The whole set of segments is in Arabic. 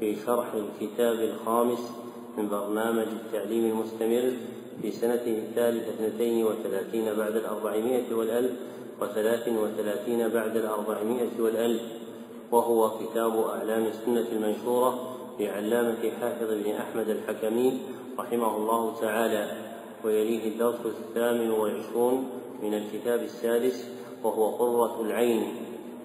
في شرح الكتاب الخامس من برنامج التعليم المستمر في سنته الثالثة اثنتين وثلاثين بعد الأربعمائة والألف وثلاث وثلاثين بعد الأربعمائة والألف وهو كتاب أعلام السنة المنشورة لعلامة حافظ بن أحمد الحكمي رحمه الله تعالى ويليه الدرس الثامن والعشرون من الكتاب السادس وهو قرة العين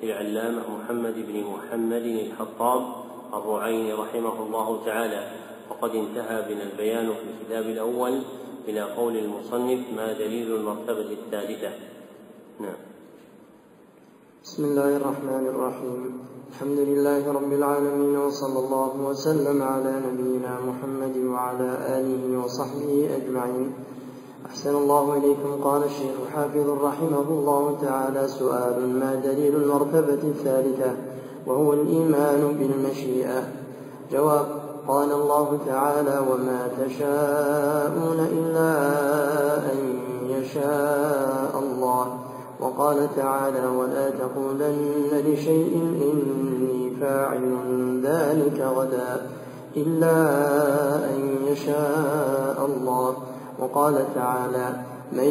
للعلامة محمد بن محمد الحطاب الرعين رحمه الله تعالى. وقد انتهى بنا البيان في الكتاب الأول إلى قول المصنف ما دليل المرتبة الثالثة. نعم. بسم الله الرحمن الرحيم. الحمد لله رب العالمين وصلى الله وسلم على نبينا محمد وعلى آله وصحبه أجمعين. أحسن الله إليكم. قال الشيخ حافظ رحمه الله تعالى سؤال ما دليل المرتبة الثالثة؟ وهو الإيمان بالمشيئة. جواب قال الله تعالى وما تشاءون إلا أن يشاء الله. وقال تعالى ولا تقولن لشيء إني فاعل ذلك غدا إلا أن يشاء الله. وقال تعالى من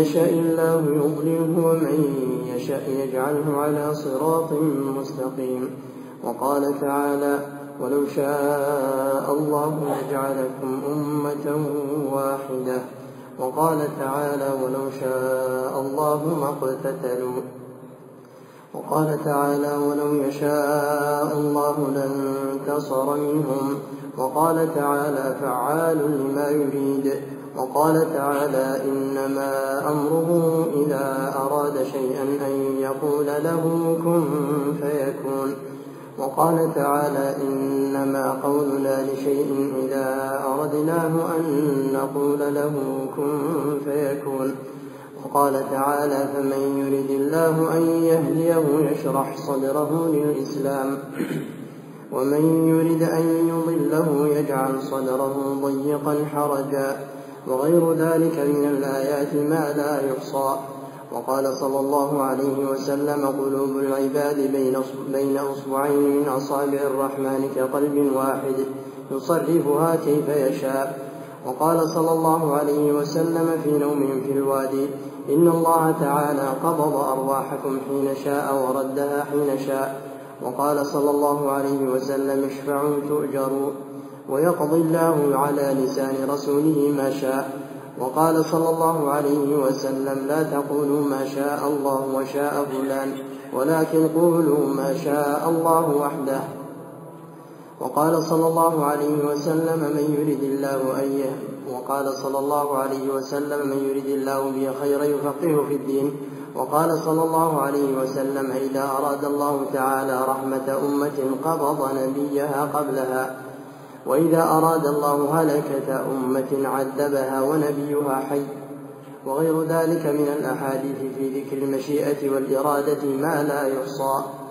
يشاء الله يضلله ومن يشاء يجعله على صراط مستقيم. وقال تعالى ولو شاء الله لجعلكم أمة واحدة. وقال تعالى ولو شاء الله ما اقتتلوا. وقال تعالى ولو يشاء الله لانتصر منهم. وقال تعالى فعال لما يريد. وقال تعالى إنما أمره إذا أراد شيئا أن يقول له كن فيكون. وقال تعالى إنما قولنا لشيء إذا أردناه أن نقول له كن فيكون. وقال تعالى فمن يرد الله أن يهديه يشرح صدره للإسلام. ومن يرد أن يضله يجعل صدره ضيقا حرجا وغير ذلك من الآيات ما لا يحصى. وقال صلى الله عليه وسلم قلوب العباد بين بين أصبعين من أصابع الرحمن كقلب واحد يصرفها كيف يشاء. وقال صلى الله عليه وسلم في نومهم في الوادي إن الله تعالى قبض أرواحكم حين شاء وردها حين شاء. وقال صلى الله عليه وسلم اشفعوا تؤجروا ويقضي الله على لسان رسوله ما شاء. وقال صلى الله عليه وسلم لا تقولوا ما شاء الله وشاء فلان ولكن قولوا ما شاء الله وحده. وقال صلى الله عليه وسلم من يرد الله أن وقال صلى الله عليه وسلم من يرد الله به خيرا يفقهه في الدين. وقال صلى الله عليه وسلم إذا أراد الله تعالى رحمة أمة قبض نبيها قبلها وإذا أراد الله هلكة أمة عذبها ونبيها حي. وغير ذلك من الأحاديث في ذكر المشيئة والإرادة ما لا يحصى.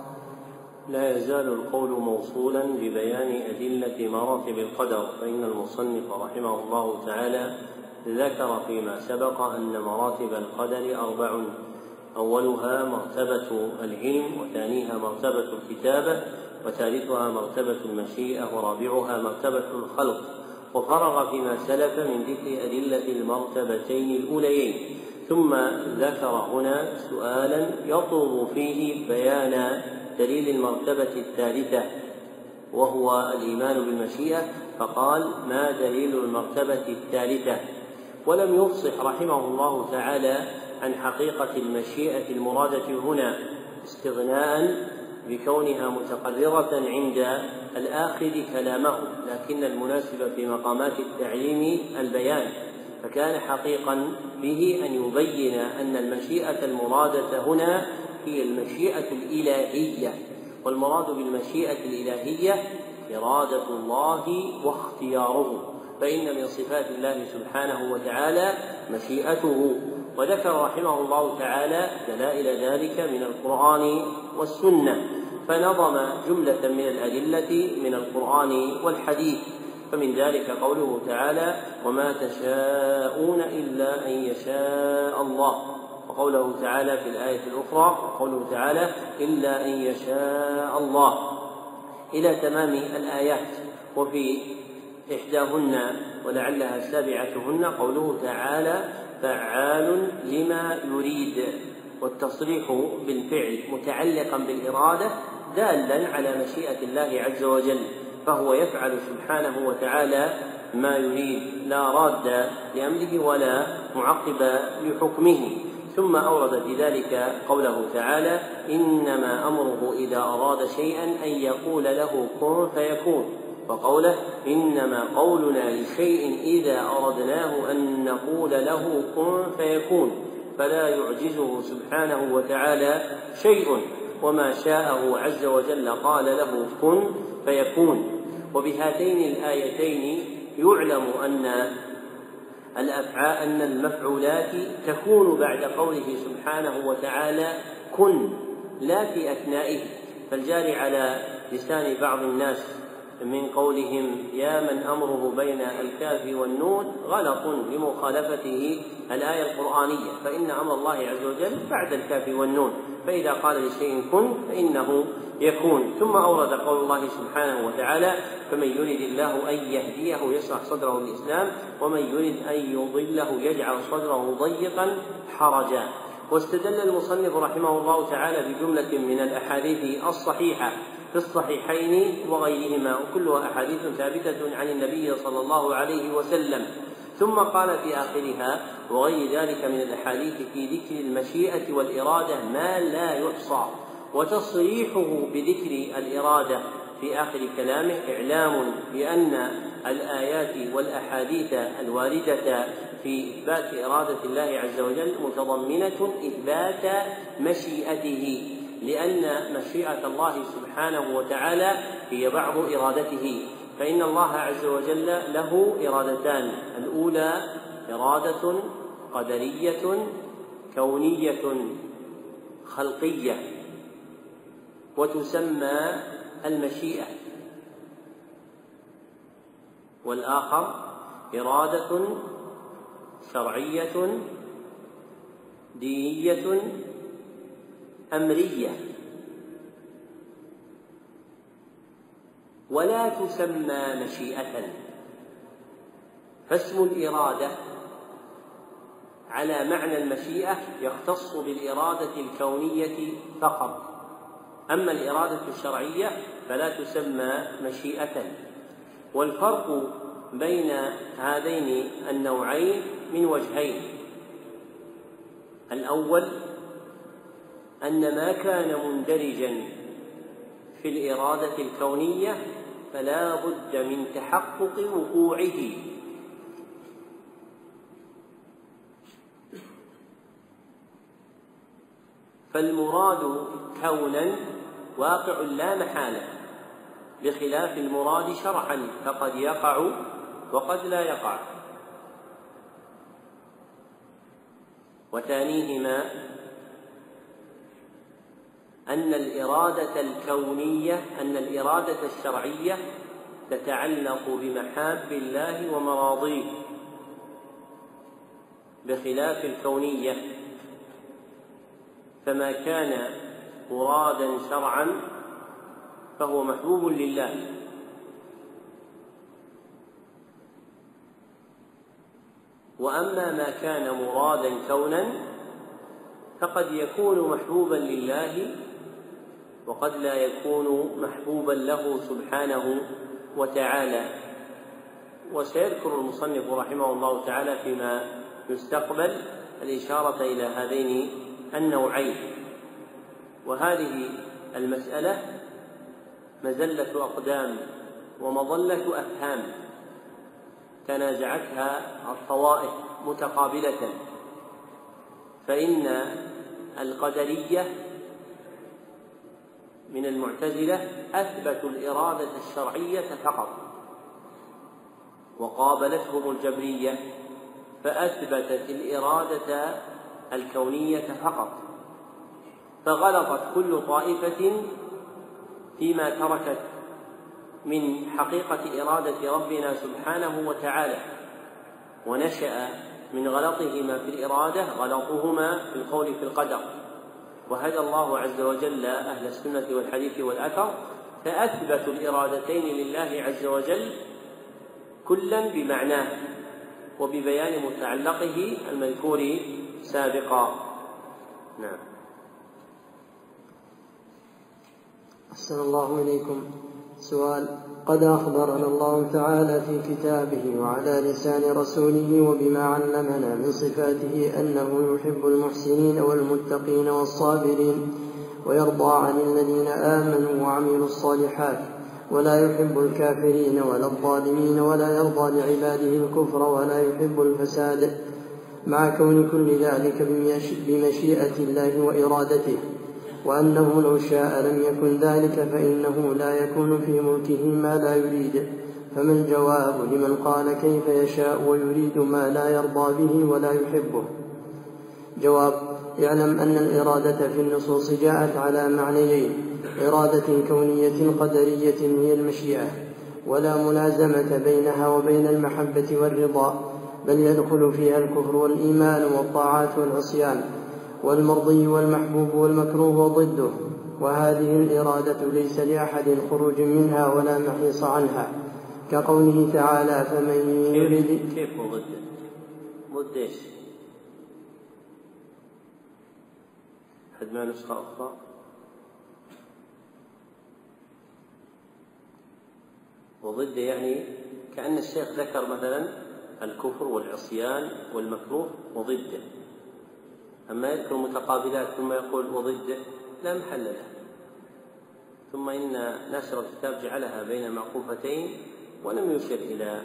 لا يزال القول موصولا ببيان أدلة مراتب القدر فإن المصنف رحمه الله تعالى ذكر فيما سبق أن مراتب القدر أربع أولها مرتبة العلم وثانيها مرتبة الكتابة وثالثها مرتبة المشيئة ورابعها مرتبة الخلق. وفرغ فيما سلف من ذكر أدلة المرتبتين الأوليين. ثم ذكر هنا سؤالا يطلب فيه بيان دليل المرتبة الثالثة وهو الإيمان بالمشيئة فقال ما دليل المرتبة الثالثة؟ ولم يفصح رحمه الله تعالى عن حقيقة المشيئة المرادة هنا استغناء بكونها متقررة عند الآخذ كلامه لكن المناسب في مقامات التعليم البيان. فكان حقيقا به أن يبين أن المشيئة المرادة هنا هي المشيئة الإلهية والمراد بالمشيئة الإلهية إرادة الله واختياره فإن من صفات الله سبحانه وتعالى مشيئته. وذكر رحمه الله تعالى دلائل ذلك من القرآن والسنة فنظم جملة من الأدلة من القرآن والحديث فمن ذلك قوله تعالى وما تشاءون إلا أن يشاء الله وقوله تعالى في الآية الأخرى وقوله تعالى إلا أن يشاء الله. إلى تمام الآيات. وفي إحداهن ولعلها سابعتهن قوله تعالى فعال لما يريد. والتصريح بالفعل متعلقا بالإرادة دالا على مشيئة الله عز وجل فهو يفعل سبحانه وتعالى ما يريد لا راد لأمره ولا معقب لحكمه. ثم أورد في ذلك قوله تعالى إنما أمره إذا أراد شيئا أن يقول له كن فيكون. وقوله إنما قولنا لشيء إذا أردناه أن نقول له كن فيكون. فلا يعجزه سبحانه وتعالى شيء. وما شاءه عز وجل قال له كن فيكون. وبهاتين الآيتين يعلم أن الأفعال أن المفعولات تكون بعد قوله سبحانه وتعالى كن لا في أثنائه. فالجاري على لسان بعض الناس من قولهم يا من أمره بين الكاف والنون غلط لمخالفته الآية القرآنية فإن أمر الله عز وجل بعد الكاف والنون. فإذا قال لشيء كن فإنه يكون. ثم أورد قول الله سبحانه وتعالى فمن يرد الله أن يهديه يشرح صدره للإسلام ومن يرد أن يضله يجعل صدره ضيقا حرجا. واستدل المصنف رحمه الله تعالى بجملة من الأحاديث الصحيحة في الصحيحين وغيرهما وكلها أحاديث ثابتة عن النبي صلى الله عليه وسلم. ثم قال في آخرها وغير ذلك من الأحاديث في ذكر المشيئة والإرادة ما لا يحصى وتصريحه بذكر الإرادة. في آخر كلامه إعلام بأن الآيات والأحاديث الواردة في إثبات إرادة الله عز وجل متضمنة إثبات مشيئته لأن مشيئة الله سبحانه وتعالى هي بعض إرادته. فإن الله عز وجل له إرادتان. الأولى إرادة قدرية كونية خلقية وتسمى المشيئة. والآخر إرادة شرعية دينية أمرية. ولا تسمى مشيئة. فاسم الإرادة على معنى المشيئة يختص بالإرادة الكونية فقط. أما الإرادة الشرعية فلا تسمى مشيئة. والفرق بين هذين النوعين من وجهين. الأول أن ما كان مندرجا في الإرادة الكونية فلا بد من تحقق وقوعه. فالمراد كونا واقع لا محالة بخلاف المراد شرعا فقد يقع وقد لا يقع. وثانيهما أن الإرادة الكونية أن الإرادة الشرعية تتعلق بمحاب الله ومراضيه بخلاف الكونية. فما كان مرادا شرعا فهو محبوب لله. وأما ما كان مرادا كونا فقد يكون محبوبا لله وقد لا يكون محبوبا له سبحانه وتعالى. وسيذكر المصنف رحمه الله تعالى فيما يستقبل الإشارة إلى هذين النوعين. وهذه المسألة مزلة أقدام ومظلة أفهام تنازعتها الطوائف متقابلة. فإن القدرية من المعتزلة أثبتوا الإرادة الشرعية فقط. وقابلتهم الجبرية فأثبتت الإرادة الكونية فقط. فغلطت كل طائفة فيما تركت من حقيقة إرادة ربنا سبحانه وتعالى. ونشأ من غلطهما في الإرادة غلطهما في القول في القدر. وهدى الله عز وجل أهل السنة والحديث والأثر فأثبتوا الإرادتين لله عز وجل كلا بمعناه وببيان متعلقه المذكور سابقا. نعم. أحسن الله إليكم. سؤال. قد أخبرنا الله تعالى في كتابه وعلى لسان رسوله وبما علمنا من صفاته أنه يحب المحسنين والمتقين والصابرين ويرضى عن الذين آمنوا وعملوا الصالحات ولا يحب الكافرين ولا الظالمين ولا يرضى لعباده الكفر ولا يحب الفساد مع كون كل ذلك بمشيئة الله وإرادته وأنه لو شاء لم يكن ذلك فإنه لا يكون في ملكه ما لا يريد. فما الجواب لمن قال كيف يشاء ويريد ما لا يرضى به ولا يحبه؟ جواب اعلم أن الإرادة في النصوص جاءت على معنيين إرادة كونية قدرية هي المشيئة ولا ملازمة بينها وبين المحبة والرضا بل يدخل فيها الكفر والإيمان والطاعات والعصيان. والمرضي والمحبوب والمكروه وضده وهذه الإرادة ليس لأحد خروج منها ولا محيص عنها كقوله تعالى فمن يرد كيف وضده؟ ضد إيش؟ حد ما نسخة أخرى؟ وضده يعني كأن الشيخ ذكر مثلا الكفر والعصيان والمكروه وضده أما يذكر متقابلات ثم يقول وضده لا محل له. ثم إن ناشر الكتاب جعلها بين معقوفتين ولم يشر إلى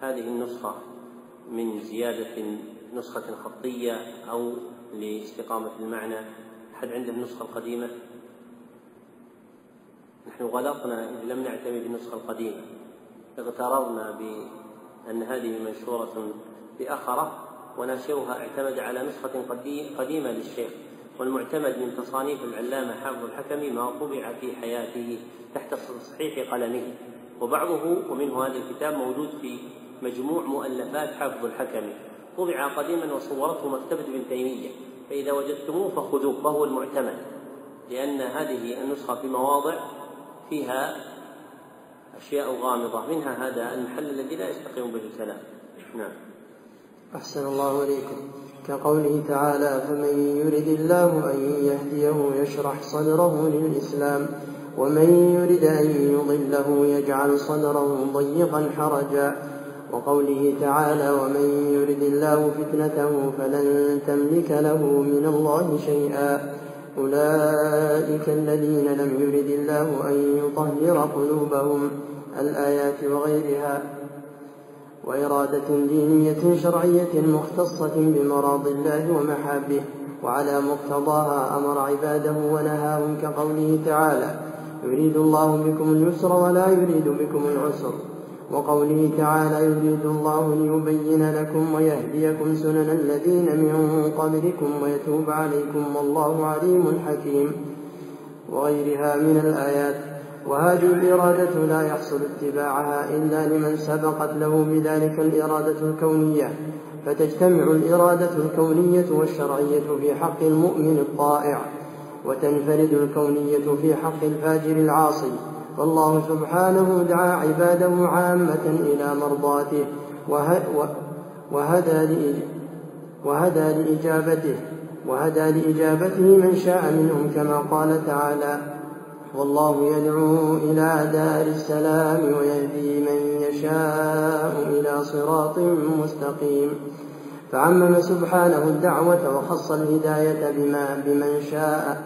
هذه النسخة من زيادة نسخة خطية أو لاستقامة المعنى. أحد عنده النسخة القديمة؟ نحن غلطنا إذ لم نعتمد بالنسخة القديمة. اغتررنا بأن هذه منشورة بأخرة وناشرها اعتمد على نسخة قديمة للشيخ والمعتمد من تصانيف العلامة حافظ الحكمي ما طبع في حياته تحت تصحيح قلمه. وبعضه ومنه هذا الكتاب موجود في مجموع مؤلفات حافظ الحكمي. طبع قديما وصورته مكتبة ابن تيمية. فإذا وجدتموه فخذوه فهو المعتمد. لأن هذه النسخة في مواضع فيها أشياء غامضة منها هذا المحل الذي لا يستقيم به الكلام. نعم. أحسن الله إليكم. كقوله تعالى فمن يرد الله أن يهديه يشرح صدره للإسلام ومن يرد أن يضله يجعل صدره ضيقا حرجا. وقوله تعالى ومن يرد الله فتنته فلن تملك له من الله شيئا. أولئك الذين لم يرد الله أن يطهر قلوبهم. الآيات وغيرها. وإرادة دينية شرعية مختصة بمراض الله ومحابه وعلى مقتضاها أمر عباده ونهاهم كقوله تعالى يريد الله بكم اليسر ولا يريد بكم العسر. وقوله تعالى يريد الله ليبين لكم ويهديكم سنن الذين من قبلكم ويتوب عليكم والله عليم حكيم. وغيرها من الآيات. وهذه الإرادة لا يحصل اتباعها إلا لمن سبقت له بذلك الإرادة الكونية. فتجتمع الإرادة الكونية والشرعية في حق المؤمن الطائع وتنفرد الكونية في حق الفاجر العاصي. والله سبحانه دعا عباده عامة إلى مرضاته وهدى وهدى لإجابته وهدى لإجابته من شاء منهم كما قال تعالى والله يدعو إلى دار السلام ويهدي من يشاء إلى صراط مستقيم. فعمم سبحانه الدعوة وخص الهداية بما بمن شاء.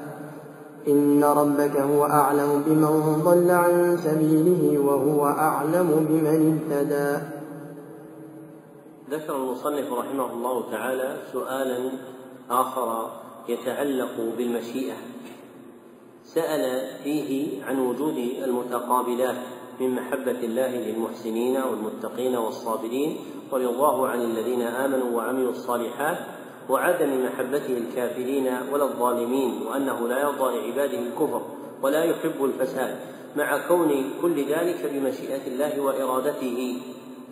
إن ربك هو أعلم بمن ضل عن سبيله وهو أعلم بمن اهتدى. ذكر المصنف رحمه الله تعالى سؤالا آخر يتعلق بالمشيئة. سأل فيه عن وجود المتقابلات من محبة الله للمحسنين والمتقين والصابرين ورضاه عن الذين آمنوا وعملوا الصالحات وعدم محبته الكافرين ولا الظالمين وأنه لا يرضى لعباده الكفر ولا يحب الفساد مع كون كل ذلك بمشيئة الله وإرادته.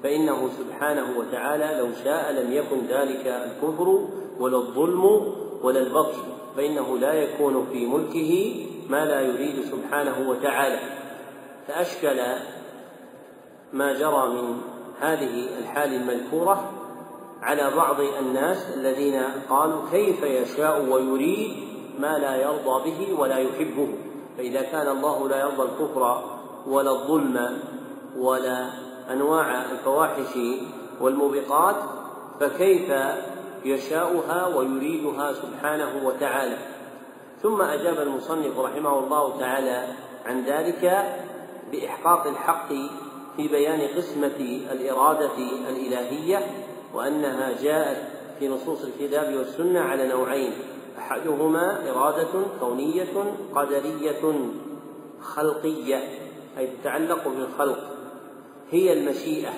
فإنه سبحانه وتعالى لو شاء لم يكن ذلك الكفر ولا الظلم ولا البطش فإنه لا يكون في ملكه ما لا يريد سبحانه وتعالى. فأشكل ما جرى من هذه الحال المذكورة على بعض الناس الذين قالوا كيف يشاء ويريد ما لا يرضى به ولا يحبه. فإذا كان الله لا يرضى الكفر ولا الظلم ولا أنواع الفواحش والموبقات فكيف يشاءها ويريدها سبحانه وتعالى. ثم أجاب المصنف رحمه الله تعالى عن ذلك بإحقاق الحق في بيان قسمة الإرادة الإلهية وأنها جاءت في نصوص الكتاب والسنة على نوعين. أحدهما إرادة كونية قدرية خلقية أي تتعلق بالخلق هي المشيئة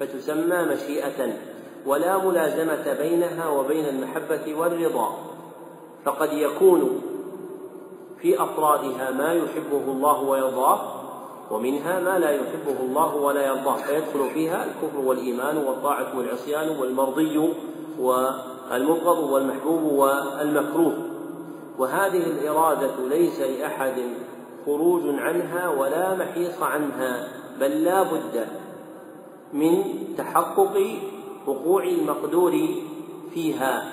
فتسمى مشيئة. ولا ملازمة بينها وبين المحبة والرضا فقد يكون في أفرادها ما يحبه الله ويرضاه ومنها ما لا يحبه الله ولا يرضاه فيدخل فيها الكفر والإيمان والطاعة والعصيان والمرضي والمبغض والمحبوب والمكروه. وهذه الإرادة ليس لأحد خروج عنها ولا محيص عنها بل لا بد من تحقق وقوع المقدور فيها.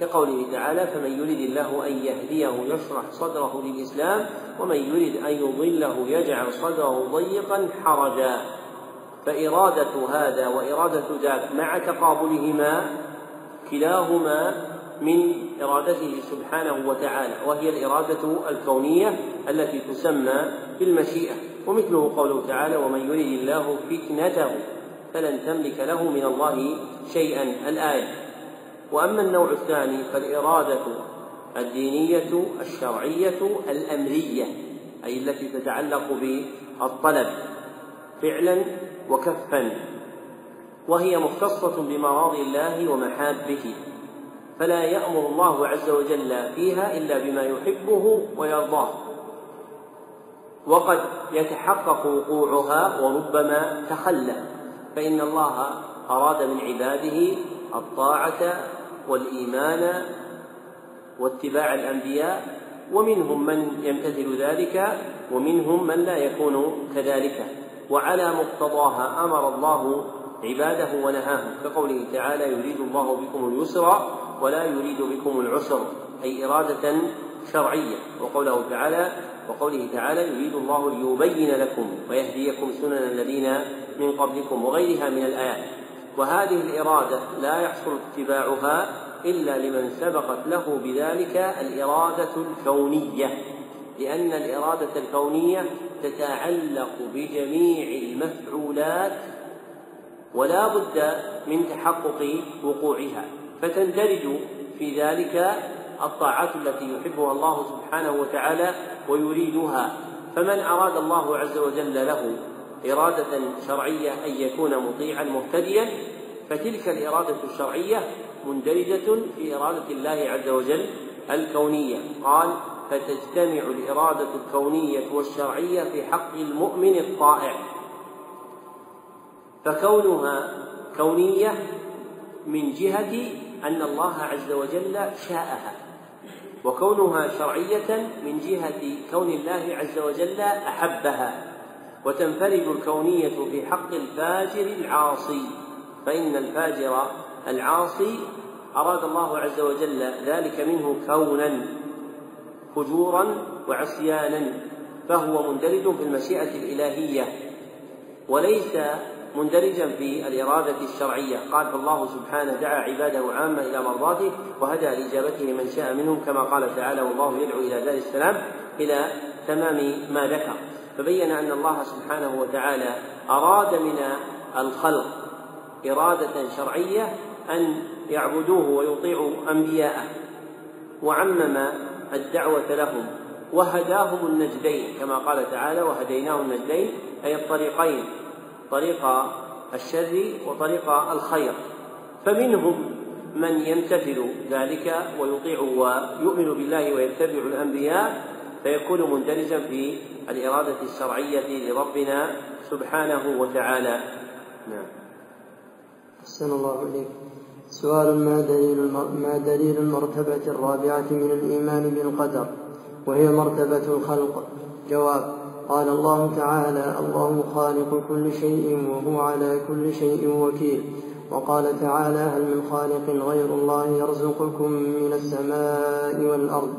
كقوله تعالى فمن يرد الله أن يهديه يشرح صدره للإسلام ومن يرد أن يضله يجعل صدره ضيقا حرجا. فإرادة هذا وإرادة ذاك مع تقابلهما كلاهما من إرادته سبحانه وتعالى وهي الإرادة الكونية التي تسمى بالمشيئة. ومثله قوله تعالى ومن يرد الله فتنته. فلن تملك له من الله شيئا. الآية وأما النوع الثاني فالإرادة الدينية الشرعية الأمرية أي التي تتعلق بالطلب فعلا وكفا وهي مختصة بمراضي الله ومحابه فلا يأمر الله عز وجل فيها إلا بما يحبه ويرضاه. وقد يتحقق وقوعها وربما تخلى. فإن الله أراد من عباده الطاعة والإيمان واتباع الأنبياء ومنهم من يمتثل ذلك ومنهم من لا يكون كذلك. وعلى مقتضاها أمر الله عباده ونهاهم. كقوله تعالى يريد الله بكم اليسر ولا يريد بكم العسر. أي إرادة شرعية وقوله تعالى وقوله تعالى يريد الله ليبين لكم ويهديكم سنن الذين من قبلكم وغيرها من الآيات. وهذه الإرادة لا يحصل اتباعها إلا لمن سبقت له بذلك الإرادة الكونية لأن الإرادة الكونية تتعلق بجميع المفعولات ولا بد من تحقق وقوعها فتندرج في ذلك الطاعات التي يحبها الله سبحانه وتعالى ويريدها. فمن أراد الله عز وجل له إرادة شرعية أن يكون مطيعا مهتديا فتلك الإرادة الشرعية مندرجة في إرادة الله عز وجل الكونية. قال فتجتمع الإرادة الكونية والشرعية في حق المؤمن الطائع فكونها كونية من جهة أن الله عز وجل شاءها. وكونها شرعية من جهة كون الله عز وجل أحبها وتنفرد الكونية في حق الفاجر العاصي. فإن الفاجر العاصي أراد الله عز وجل ذلك منه كونا فجورا وعصيانا فهو مندرج في المشيئة الإلهية وليس مندرجا في الإرادة الشرعية. قال فالله سبحانه دعا عباده عامة إلى مرضاته وهدى لإجابته من شاء منهم كما قال تعالى والله يدعو إلى دار السلام إلى تمام ما ذكر فبين أن الله سبحانه وتعالى أراد من الخلق إرادة شرعية أن يعبدوه ويطيعوا أنبياءه وعمم الدعوة لهم وهداهم النجدين كما قال تعالى وهديناه النجدين أي الطريقين طريق الشر وطريق الخير. فمنهم من يمتثل ذلك ويطيع ويؤمن بالله ويتبع الأنبياء فيكون مندرجا في الإرادة الشرعية لربنا سبحانه وتعالى. نعم. أحسن الله إليك. سؤال ما دليل ما دليل المرتبة الرابعة من الإيمان بالقدر؟ وهي مرتبة الخلق. جواب قال الله تعالى الله خالق كل شيء وهو على كل شيء وكيل. وقال تعالى هل من خالق غير الله يرزقكم من السماء والأرض؟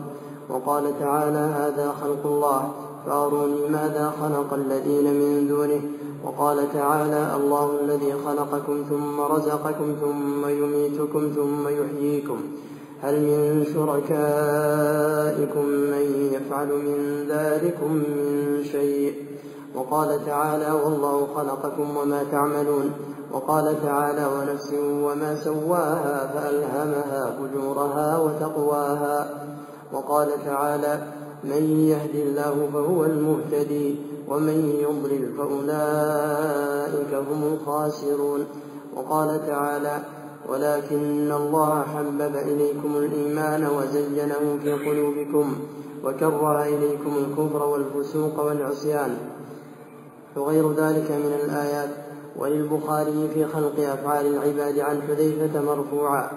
وقال تعالى هذا خلق الله. فأروني ماذا خلق الذين من دونه؟ وقال تعالى الله الذي خلقكم ثم رزقكم ثم يميتكم ثم يحييكم. هل من شركائكم من يفعل من ذلكم من شيء؟ وقال تعالى والله خلقكم وما تعملون. وقال تعالى ونفس وما سواها فألهمها فجورها وتقواها. وقال تعالى من يهد الله فهو المهتدي ومن يضلل فأولئك هم الخاسرون. وقال تعالى ولكن الله حبب إليكم الإيمان وزينه في قلوبكم وكره إليكم الكفر والفسوق والعصيان. وغير ذلك من الآيات وللبخاري في خلق أفعال العباد عن حذيفة مرفوعا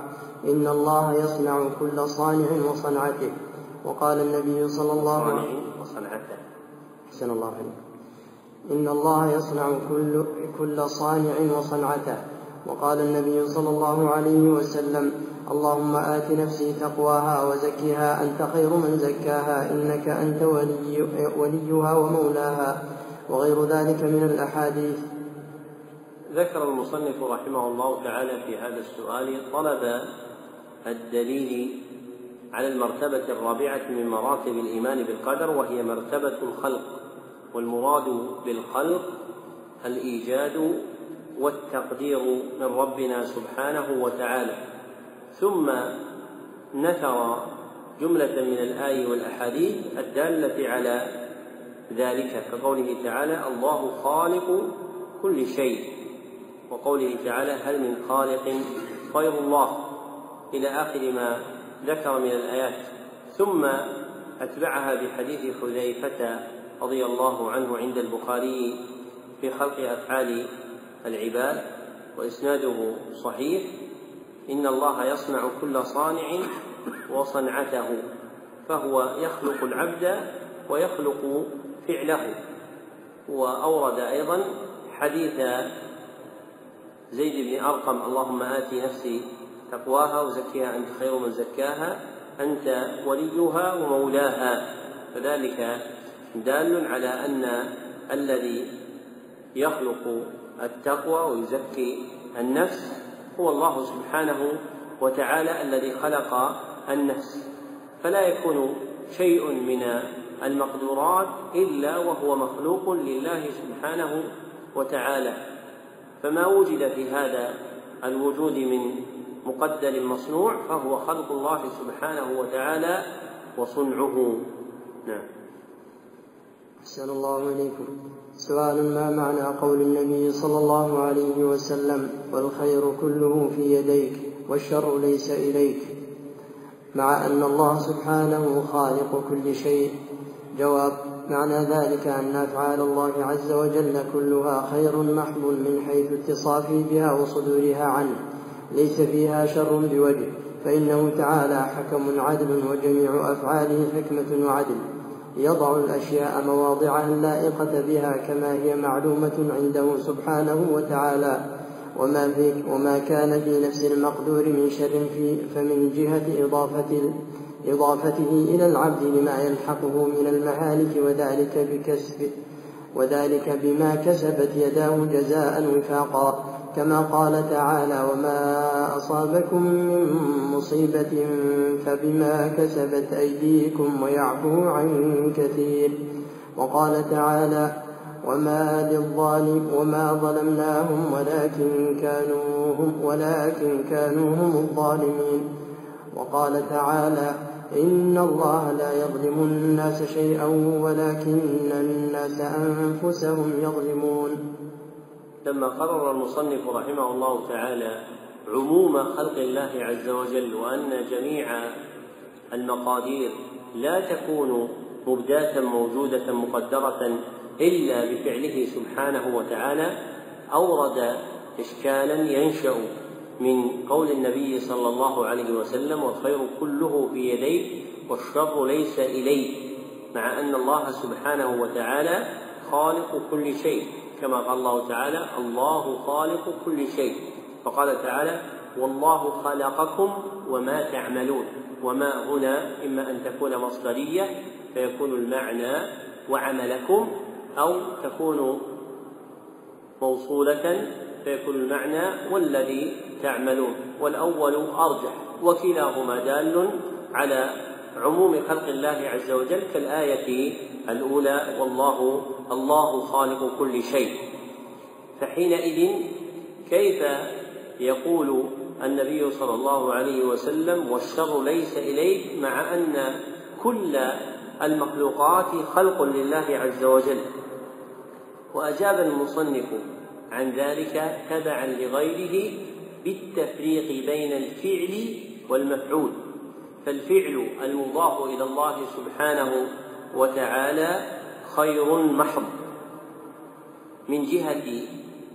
إن الله يصنع كل صانع وصنعته. وقال النبي صلى الله عليه وسلم وصنعته. أحسن الله عليك. إن الله يصنع كل كل صانع وصنعته. وقال النبي صلى الله عليه وسلم اللهم آت نفسي تقواها وزكها أنت خير من زكاها إنك أنت ولي وليها ومولاها. وغير ذلك من الأحاديث. ذكر المصنف رحمه الله تعالى في هذا السؤال طلب الدليل على المرتبة الرابعة من مراتب الإيمان بالقدر وهي مرتبة الخلق والمراد بالخلق الإيجاد والتقدير من ربنا سبحانه وتعالى. ثم نثر جملة من الآي والأحاديث الدالة على ذلك كقوله تعالى الله خالق كل شيء وقوله تعالى هل من خالق غير الله إلى آخر ما ذكر من الآيات. ثم أتبعها بحديث حذيفة رضي الله عنه عند البخاري في خلق أفعال العباد وإسناده صحيح إن الله يصنع كل صانع وصنعته فهو يخلق العبد ويخلق فعله. وأورد أيضا حديث زيد بن أرقم اللهم آت نفسي تقواها وزكيها أنت خير من زكاها أنت وليها ومولاها. فذلك دال على أن الذي يخلق التقوى ويزكي النفس هو الله سبحانه وتعالى الذي خلق النفس. فلا يكون شيء من المقدورات إلا وهو مخلوق لله سبحانه وتعالى. فما وجد في هذا الوجود من مقدر مصنوع فهو خلق الله سبحانه وتعالى وصنعه. نعم. أحسن الله إليكم. سؤال ما معنى قول النبي صلى الله عليه وسلم والخير كله في يديك والشر ليس إليك؟ مع أن الله سبحانه خالق كل شيء. جواب معنى ذلك أن أفعال الله عز وجل كلها خير محض من حيث اتصافه بها وصدورها عنه. ليس فيها شر بوجه. فإنه تعالى حكم عدل وجميع أفعاله حكمة وعدل. يضع الأشياء مواضعها اللائقة بها كما هي معلومة عنده سبحانه وتعالى. وما, في وما كان في نفس المقدور من شر فيه فمن جهة إضافة إضافته إلى العبد لما يلحقه من المهالك وذلك بكسب وذلك بما كسبت يداه جزاء وفاقا. كما قال تعالى وما أصابكم من مصيبة فبما كسبت أيديكم ويعفو عن كثير وقال تعالى وما للظالم وما ظلمناهم ولكن كانوا هم ولكن كانوا هم الظالمين وقال تعالى إن الله لا يظلم الناس شيئا ولكن الناس أنفسهم يظلمون لما قرر المصنف رحمه الله تعالى عموم خلق الله عز وجل وأن جميع المقادير لا تكون مبداة موجودة مقدرة إلا بفعله سبحانه وتعالى أورد إشكالا ينشأ من قول النبي صلى الله عليه وسلم والخير كله في يديه والشر ليس إليه مع أن الله سبحانه وتعالى خالق كل شيء. كما قال الله تعالى الله خالق كل شيء. فقال تعالى والله خلقكم وما تعملون. وما هنا إما أن تكون مصدرية فيكون المعنى وعملكم أو تكون موصولة فيكون المعنى والذي تعملون والأول أرجح وكلاهما دال على عموم خلق الله عز وجل كالآية الأولى والله الله خالق كل شيء. فحينئذ كيف يقول النبي صلى الله عليه وسلم والشر ليس إليك مع أن كل المخلوقات خلق لله عز وجل. وأجاب المصنف عن ذلك تبعا لغيره بالتفريق بين الفعل والمفعول. فالفعل المضاف إلى الله سبحانه وتعالى خير محض. من جهة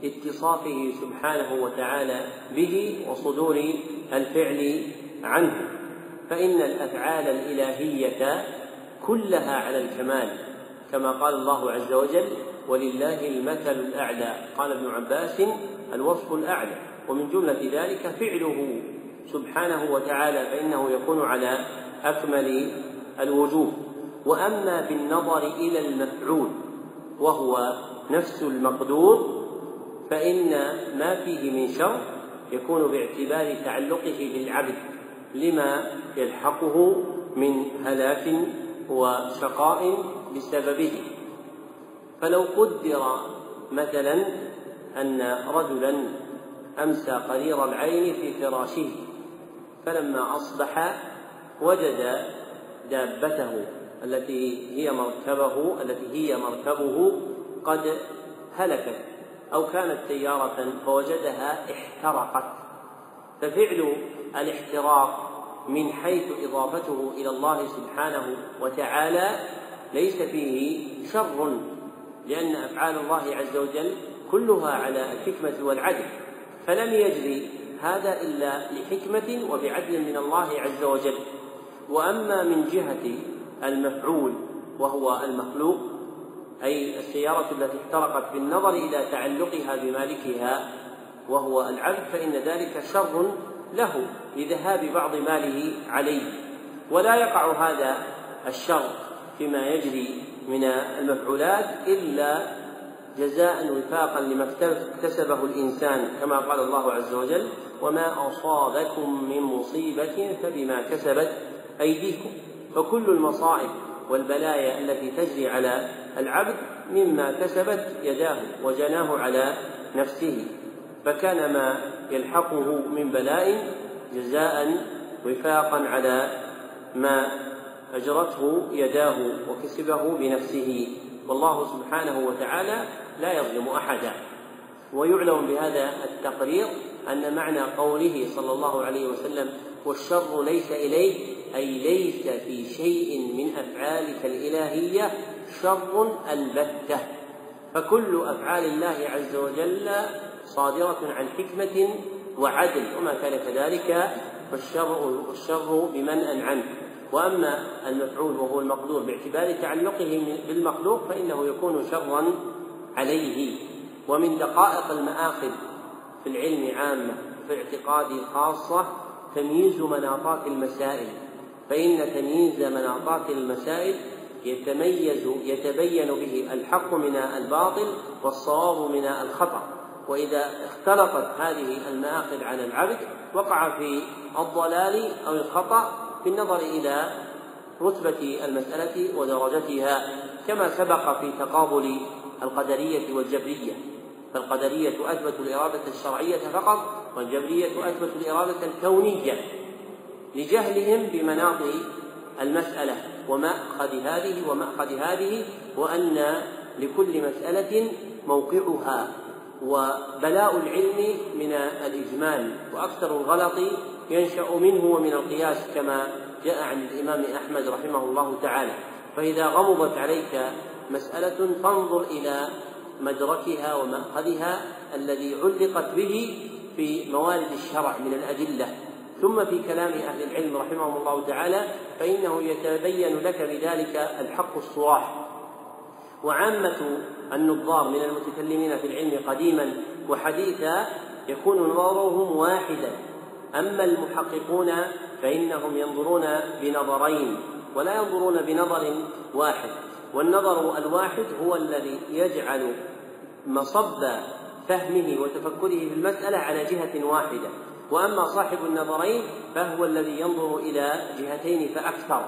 اتصافه سبحانه وتعالى به وصدور الفعل عنه فإن الأفعال الإلهية كلها على الكمال كما قال الله عز وجل ولله المثل الأعلى قال ابن عباس الوصف الأعلى ومن جملة ذلك فعله سبحانه وتعالى فإنه يكون على أكمل الوجوه. وأما بالنظر إلى المفعول وهو نفس المقدور فإن ما فيه من شر يكون باعتبار تعلقه بالعبد لما يلحقه من هلاك وشقاء بسببه. فلو قدر مثلا أن رجلا أمسى قرير العين في فراشه فلما أصبح وجد دابته التي هي مركبه التي هي مركبه قد هلكت أو كانت سيارة فوجدها احترقت. ففعل الاحتراق من حيث إضافته إلى الله سبحانه وتعالى ليس فيه شر لأن أفعال الله عز وجل كلها على الحكمة والعدل. فلم يجري هذا إلا لحكمة وبعدل من الله عز وجل. وأما من جهة المفعول وهو المخلوق أي السيارة التي احترقت بالنظر إلى تعلقها بمالكها وهو العبد فإن ذلك شر له لذهاب بعض ماله عليه. ولا يقع هذا الشر فيما يجري من المفعولات إلا جزاء وفاقا لما اكتسبه الإنسان كما قال الله عز وجل وما أصابكم من مصيبة فبما كسبت أيديكم. فكل المصائب والبلايا التي تجري على العبد مما كسبت يداه وجناه على نفسه. فكان ما يلحقه من بلاء جزاء وفاقا على ما أجرته يداه وكسبه بنفسه. والله سبحانه وتعالى لا يظلم أحدا. ويعلم بهذا التقرير أن معنى قوله صلى الله عليه وسلم والشر ليس إليه أي ليس في شيء من أفعالك الإلهية شر البتة. فكل أفعال الله عز وجل صادرة عن حكمة وعدل وما كان كذلك فالشر الشر بمنأ عنه وأما المفعول وهو المقدور باعتبار تعلقه بالمخلوق فإنه يكون شرا عليه ومن دقائق المآخذ في العلم عامة في الاعتقاد خاصه تمييز مناطات المسائل فإن تمييز مناطات المسائل يتميز يتبين به الحق من الباطل والصواب من الخطأ. وإذا اختلطت هذه المآخذ على العبد وقع في الضلال أو الخطأ بالنظر إلى رتبة المسألة ودرجتها كما سبق في تقابل القدرية والجبرية فالقدرية أثبتوا الإرادة الشرعية فقط والجبرية أثبتوا الإرادة الكونية لجهلهم بمناط المسألة ومأخذ هذه ومأخذ هذه وأن لكل مسألة موقعها وبلاء العلم من الإجمال وأكثر الغلط ينشأ منه ومن القياس كما جاء عن الإمام أحمد رحمه الله تعالى. فإذا غمضت عليك مسألة فانظر إلى مدركها ومأخذها الذي علقت به في موارد الشرع من الأدلة. ثم في كلام أهل العلم رحمهم الله تعالى فإنه يتبين لك بذلك الحق الصواح وعامة النظار من المتكلمين في العلم قديما وحديثا يكون نظرهم واحدا. أما المحققون فإنهم ينظرون بنظرين ولا ينظرون بنظر واحد. والنظر الواحد هو الذي يجعل مصب فهمه وتفكره في المسألة على جهة واحدة. وأما صاحب النظرين فهو الذي ينظر إلى جهتين فأكثر.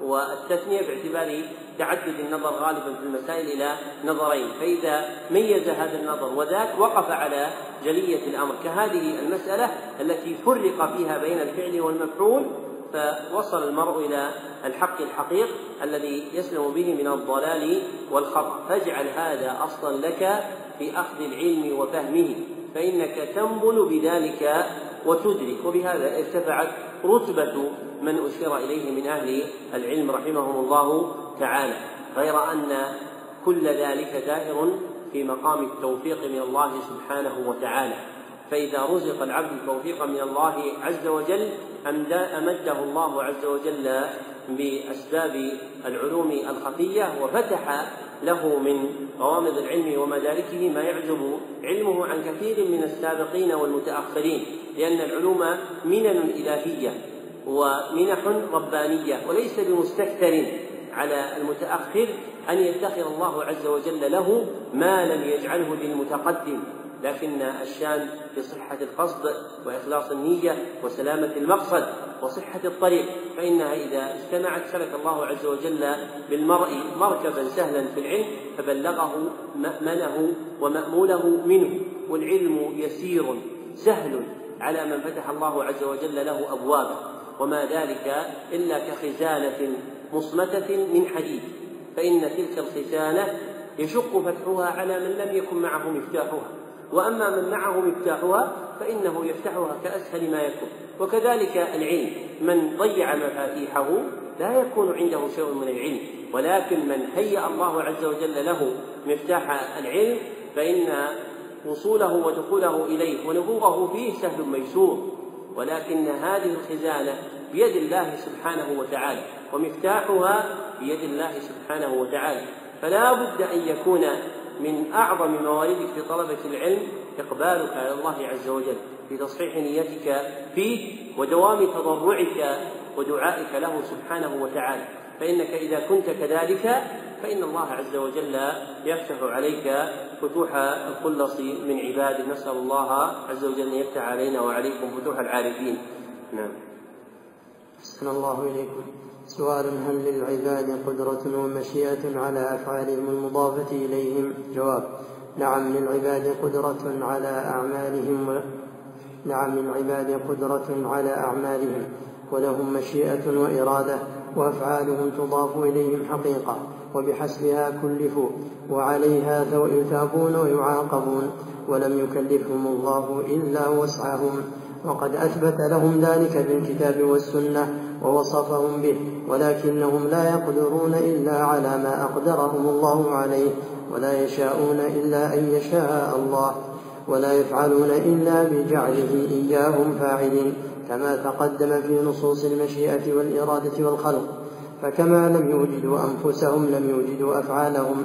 والتثنية باعتبار تعدد النظر غالبا في المسائل إلى نظرين. فإذا ميز هذا النظر وذاك وقف على جلية الأمر. كهذه المسألة التي فرق فيها بين الفعل والمفعول فوصل المرء إلى الحق الحقيق الذي يسلم به من الضلال والخطأ. فاجعل هذا أصلا لك في أخذ العلم وفهمه فإنك تنبل بذلك وتدرك. وبهذا ارتفعت رتبة من أشير إليه من أهل العلم رحمهم الله تعالى. غير أن كل ذلك دائر في مقام التوفيق من الله سبحانه وتعالى. فإذا رزق العبد التوفيق من الله عز وجل أمده الله عز وجل بأسباب العلوم الخفية وفتح له من غوامض العلم ومداركه ما يعزب علمه عن كثير من السابقين والمتأخرين لأن العلوم منن إلهية ومنح ربانية وليس بمستكثر على المتأخر أن يدخر الله عز وجل له ما لم يجعله للمتقدم لكن الشان في صحة القصد وإخلاص النية وسلامة المقصد وصحة الطريق فإنها إذا اجتمعت سلك الله عز وجل بالمرء مركبا سهلا في العلم فبلغه مأمنه ومأموله منه والعلم يسير سهل على من فتح الله عز وجل له أبوابه. وما ذلك إلا كخزانة مصمتة من حديد. فإن تلك الخزانة يشق فتحها على من لم يكن معه مفتاحها. وأما من معه مفتاحها فإنه يفتحها كأسهل ما يكون. وكذلك العلم من ضيع مفاتيحه لا يكون عنده شيء من العلم. ولكن من هيأ الله عز وجل له مفتاح العلم فإن وصوله ودخوله إليه ونبوغه فيه سهل ميسور. ولكن هذه الخزانة بيد الله سبحانه وتعالى ومفتاحها بيد الله سبحانه وتعالى. فلا بد أن يكون من أعظم مواردك في طلبة العلم إقبالك على الله عز وجل في تصحيح نيتك فيه ودوام تضرعك ودعائك له سبحانه وتعالى. فإنك إذا كنت كذلك فإن الله عز وجل يفتح عليك فتوح الخلص من عباده نسأل الله عز وجل أن يفتح علينا وعليكم فتوح العارفين. نعم. أحسن الله إليكم. سؤال هل للعباد قدرة ومشيئة على أفعالهم المضافة إليهم؟ جواب نعم للعباد قدرة على أعمالهم و... نعم للعباد قدرة على أعمالهم ولهم مشيئة وإرادة وأفعالهم تضاف إليهم حقيقة وبحسبها كلفوا وعليها يثابون ويعاقبون ولم يكلفهم الله إلا وسعهم. وقد أثبت لهم ذلك بالكتاب والسنة ووصفهم به ولكنهم لا يقدرون إلا على ما أقدرهم الله عليه ولا يشاءون إلا أن يشاء الله ولا يفعلون إلا بجعله إياهم فاعلين كما تقدم في نصوص المشيئة والإرادة والخلق فكما لم يوجدوا أنفسهم لم يوجدوا أفعالهم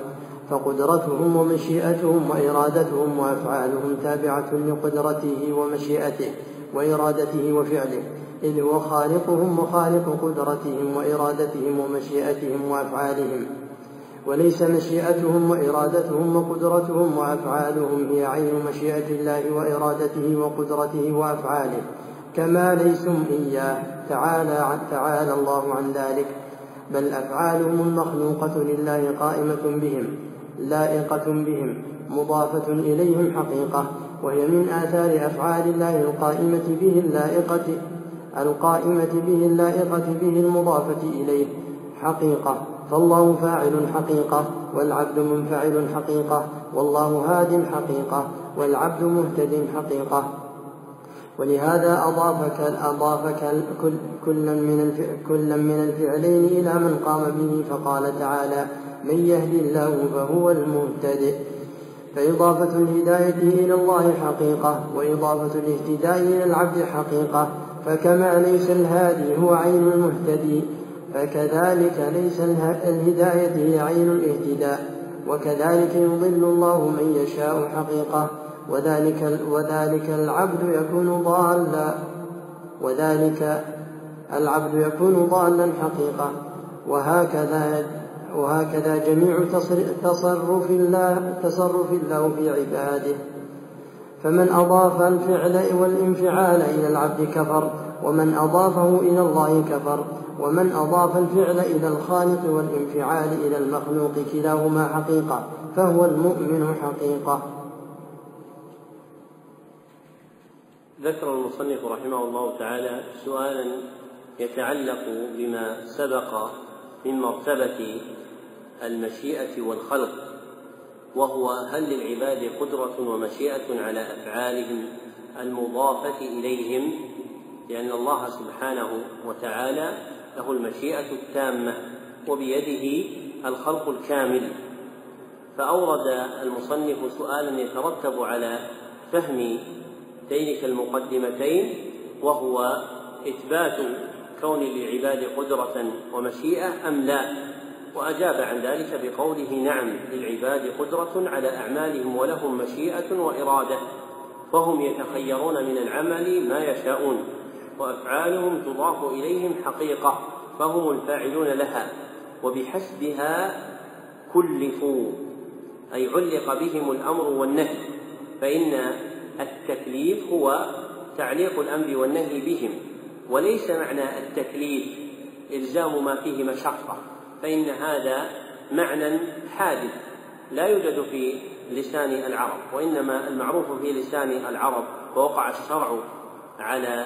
فقدرتهم ومشيئتهم وإرادتهم وأفعالهم تابعة لقدرته ومشيئته وإرادته وفعله. إذ هو خالقهم وخالق قدرتهم وإرادتهم ومشيئتهم وأفعالهم. وليس مشيئتهم وإرادتهم وقدرتهم وأفعالهم هي عين مشيئة الله وإرادته وقدرته وأفعاله. كما ليسوا إياه. تعالى تعالى الله عن ذلك. بل أفعالهم المخلوقة لله قائمة بهم لائقة بهم مضافة إليهم حقيقة وهي من آثار أفعال الله القائمة به اللائقة القائمة به اللائقة به المضافة إليه. حقيقة. فالله فاعل حقيقة والعبد منفعل حقيقة والله هاد حقيقة والعبد مهتد حقيقة. ولهذا أضافك أضافك كلا من كلا من الفعلين إلى من قام به فقال تعالى من يهد الله فهو المهتدئ فإضافة الهداية إلى الله حقيقة وإضافة الاهتداء إلى العبد حقيقة. فكما ليس الهادي هو عين المهتدي فكذلك ليس الهداية هي عين الاهتداء وكذلك يضل الله من يشاء حقيقة وذلك وذلك العبد يكون ضالا وذلك العبد يكون ضالا حقيقة وهكذا وهكذا جميع تصرف الله تصرف الله في عباده. فمن أضاف الفعل والانفعال إلى العبد كفر ومن أضافه إلى الله كفر ومن أضاف الفعل إلى الخالق والانفعال إلى المخلوق كلاهما حقيقة فهو المؤمن حقيقة. ذكر المصنف رحمه الله تعالى سؤالا يتعلق بما سبق من مرتبة المشيئة والخلق. وهو هل للعباد قدرة ومشيئة على أفعالهم المضافة إليهم؟ لأن الله سبحانه وتعالى له المشيئة التامة وبيده الخلق الكامل. فأورد المصنف سؤالا يترتب على فهم تلك المقدمتين وهو إثبات كون للعباد قدرة ومشيئة أم لا. وأجاب عن ذلك بقوله نعم للعباد قدرة على أعمالهم ولهم مشيئة وإرادة فهم يتخيرون من العمل ما يشاءون وأفعالهم تضاف إليهم حقيقة فهم الفاعلون لها وبحسبها كلفوا أي علق بهم الأمر والنهي فإن التكليف هو تعليق الأمر والنهي بهم وليس معنى التكليف إلزام ما فيه مشقة. فإن هذا معنى حادث لا يوجد في لسان العرب وإنما المعروف في لسان العرب ووقع الشرع على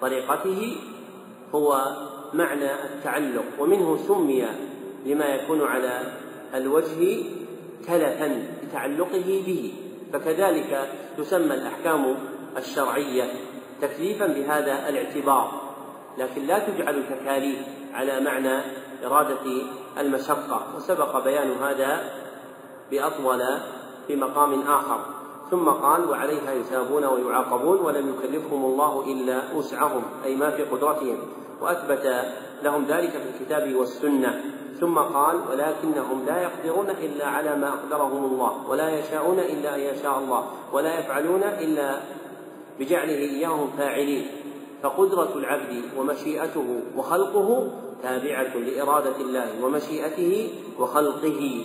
طريقته هو معنى التعلق ومنه سمي لما يكون على الوجه تلفا بتعلقه به فكذلك تسمى الأحكام الشرعية تكليفا بهذا الاعتبار لكن لا تجعل تكاليف على معنى إرادة المشقة وسبق بيان هذا بأطول في مقام آخر. ثم قال وعليها يثابون ويعاقبون ولم يكلفهم الله إلا وسعهم. أي ما في قدرتهم. وأثبت لهم ذلك في الكتاب والسنة. ثم قال ولكنهم لا يقدرون إلا على ما أقدرهم الله ولا يشاءون إلا أن يشاء الله ولا يفعلون إلا بجعله إياهم فاعلين. فقدرة العبد ومشيئته وخلقه تابعة لإرادة الله ومشيئته وخلقه.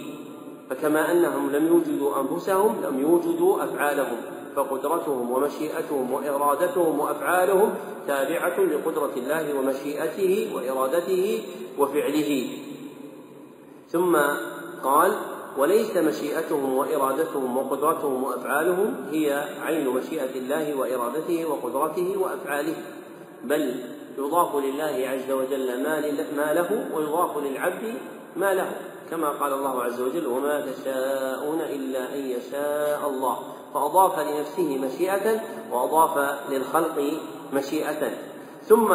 فكما أنهم لم يوجدوا أنفسهم لم يوجدوا أفعالهم فقدرتهم ومشيئتهم وإرادتهم وأفعالهم تابعة لقدرة الله ومشيئته وإرادته وفعله. ثم قال وليس مشيئتهم وإرادتهم وقدرتهم وأفعالهم هي عين مشيئة الله وإرادته وقدرته وأفعاله. بل يضاف لله عز وجل ما له ويضاف للعبد ما له كما قال الله عز وجل وما تشاءون إلا أن يشاء الله فأضاف لنفسه مشيئة وأضاف للخلق مشيئة. ثم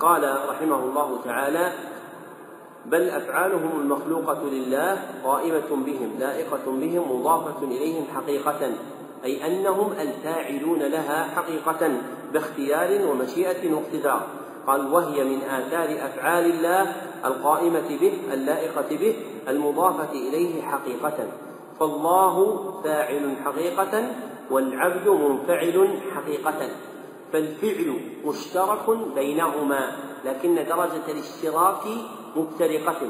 قال رحمه الله تعالى بل أفعالهم المخلوقة لله قائمة بهم لائقة بهم مضافة إليهم حقيقة أي أنهم الفاعلون لها حقيقة باختيار ومشيئة واقتدار قال وهي من آثار أفعال الله القائمة به اللائقة به المضافة إليه حقيقة. فالله فاعل حقيقة والعبد منفعل حقيقة. فالفعل مشترك بينهما لكن درجة الاشتراك مفترقة.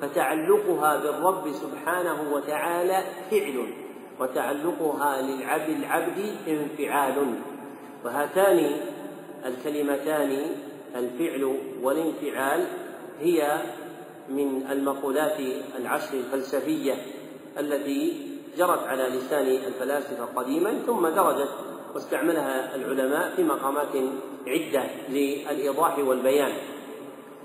فتعلقها بالرب سبحانه وتعالى فعل وتعلقها للعبد العبد انفعال. وهاتان الكلمتان الفعل والانفعال هي من المقولات العشر الفلسفية التي جرت على لسان الفلاسفة قديما ثم درجت واستعملها العلماء في مقامات عدة للإيضاح والبيان.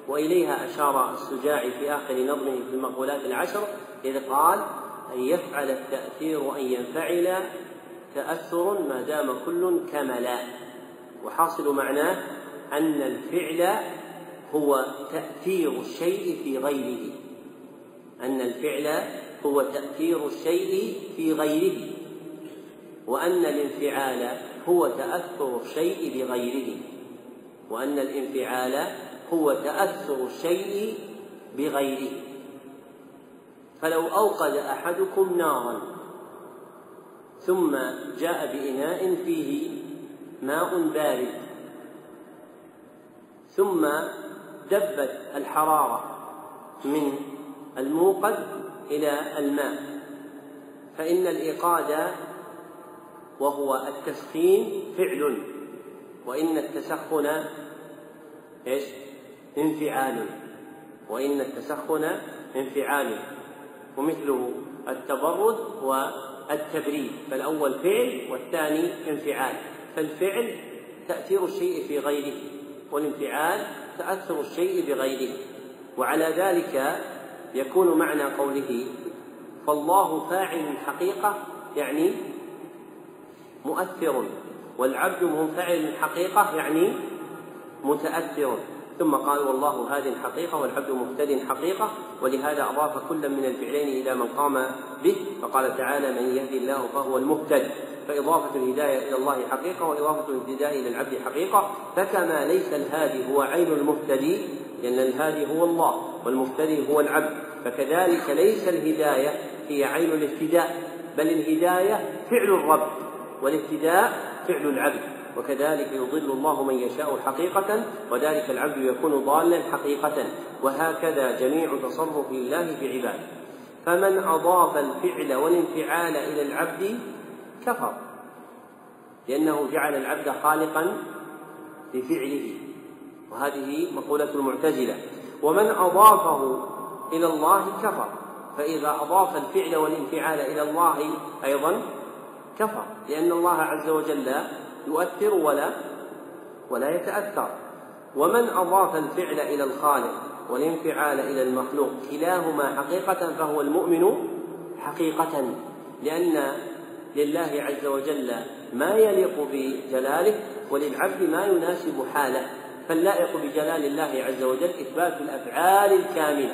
وإليها أشار السجاعي في آخر نظمه في المقولات العشر إذ قال أن يفعل التأثير أن ينفعل تأثر ما دام كل كملا. وحاصل معناه أن الفعل هو تأثير الشيء في غيره. أن الفعل هو تأثير الشيء في غيره. وأن الانفعال هو تأثر الشيء بغيره. وأن الانفعال هو تأثر الشيء بغيره. فلو أوقد أحدكم نارا ثم جاء بإناء فيه ماء بارد. ثم دبت الحرارة من الموقد إلى الماء. فإن الإيقاد وهو التسخين فعل وإن التسخن إيش؟ انفعال وإن التسخن انفعال. ومثله التبرد والتبريد فالأول فعل والثاني انفعال فالفعل تأثير الشيء في غيره والانفعال تأثر الشيء بغيره. وعلى ذلك يكون معنى قوله فالله فاعل حقيقة يعني مؤثر والعبد منفعل حقيقة يعني متأثر. ثم قال والله هاد حقيقة والعبد مهتد حقيقة ولهذا أضاف كلا من الفعلين إلى من قام به فقال تعالى من يهدي الله فهو المهتد. فإضافة الهداية إلى الله حقيقة وإضافة الاهتداء إلى العبد حقيقة فكما ليس الهادي هو عين المهتدي لأن الهادي هو الله والمهتدي هو العبد فكذلك ليس الهداية هي عين الاهتداء بل الهداية فعل الرب والاهتداء فعل العبد. وكذلك يضل الله من يشاء حقيقة وذلك العبد يكون ضالا حقيقة وهكذا جميع تصرف الله في عباده. فمن أضاف الفعل والانفعال إلى العبد كفر لأنه جعل العبد خالقا لفعله. وهذه مقولة المعتزلة ومن أضافه إلى الله كفر فإذا أضاف الفعل والانفعال إلى الله أيضا كفر لأن الله عز وجل يؤثر ولا ولا يتأثر. ومن أضاف الفعل إلى الخالق والانفعال إلى المخلوق كلاهما حقيقة فهو المؤمن حقيقة لأن لله عز وجل ما يليق بجلاله وللعبد ما يناسب حاله فاللائق بجلال الله عز وجل إثبات الأفعال الكاملة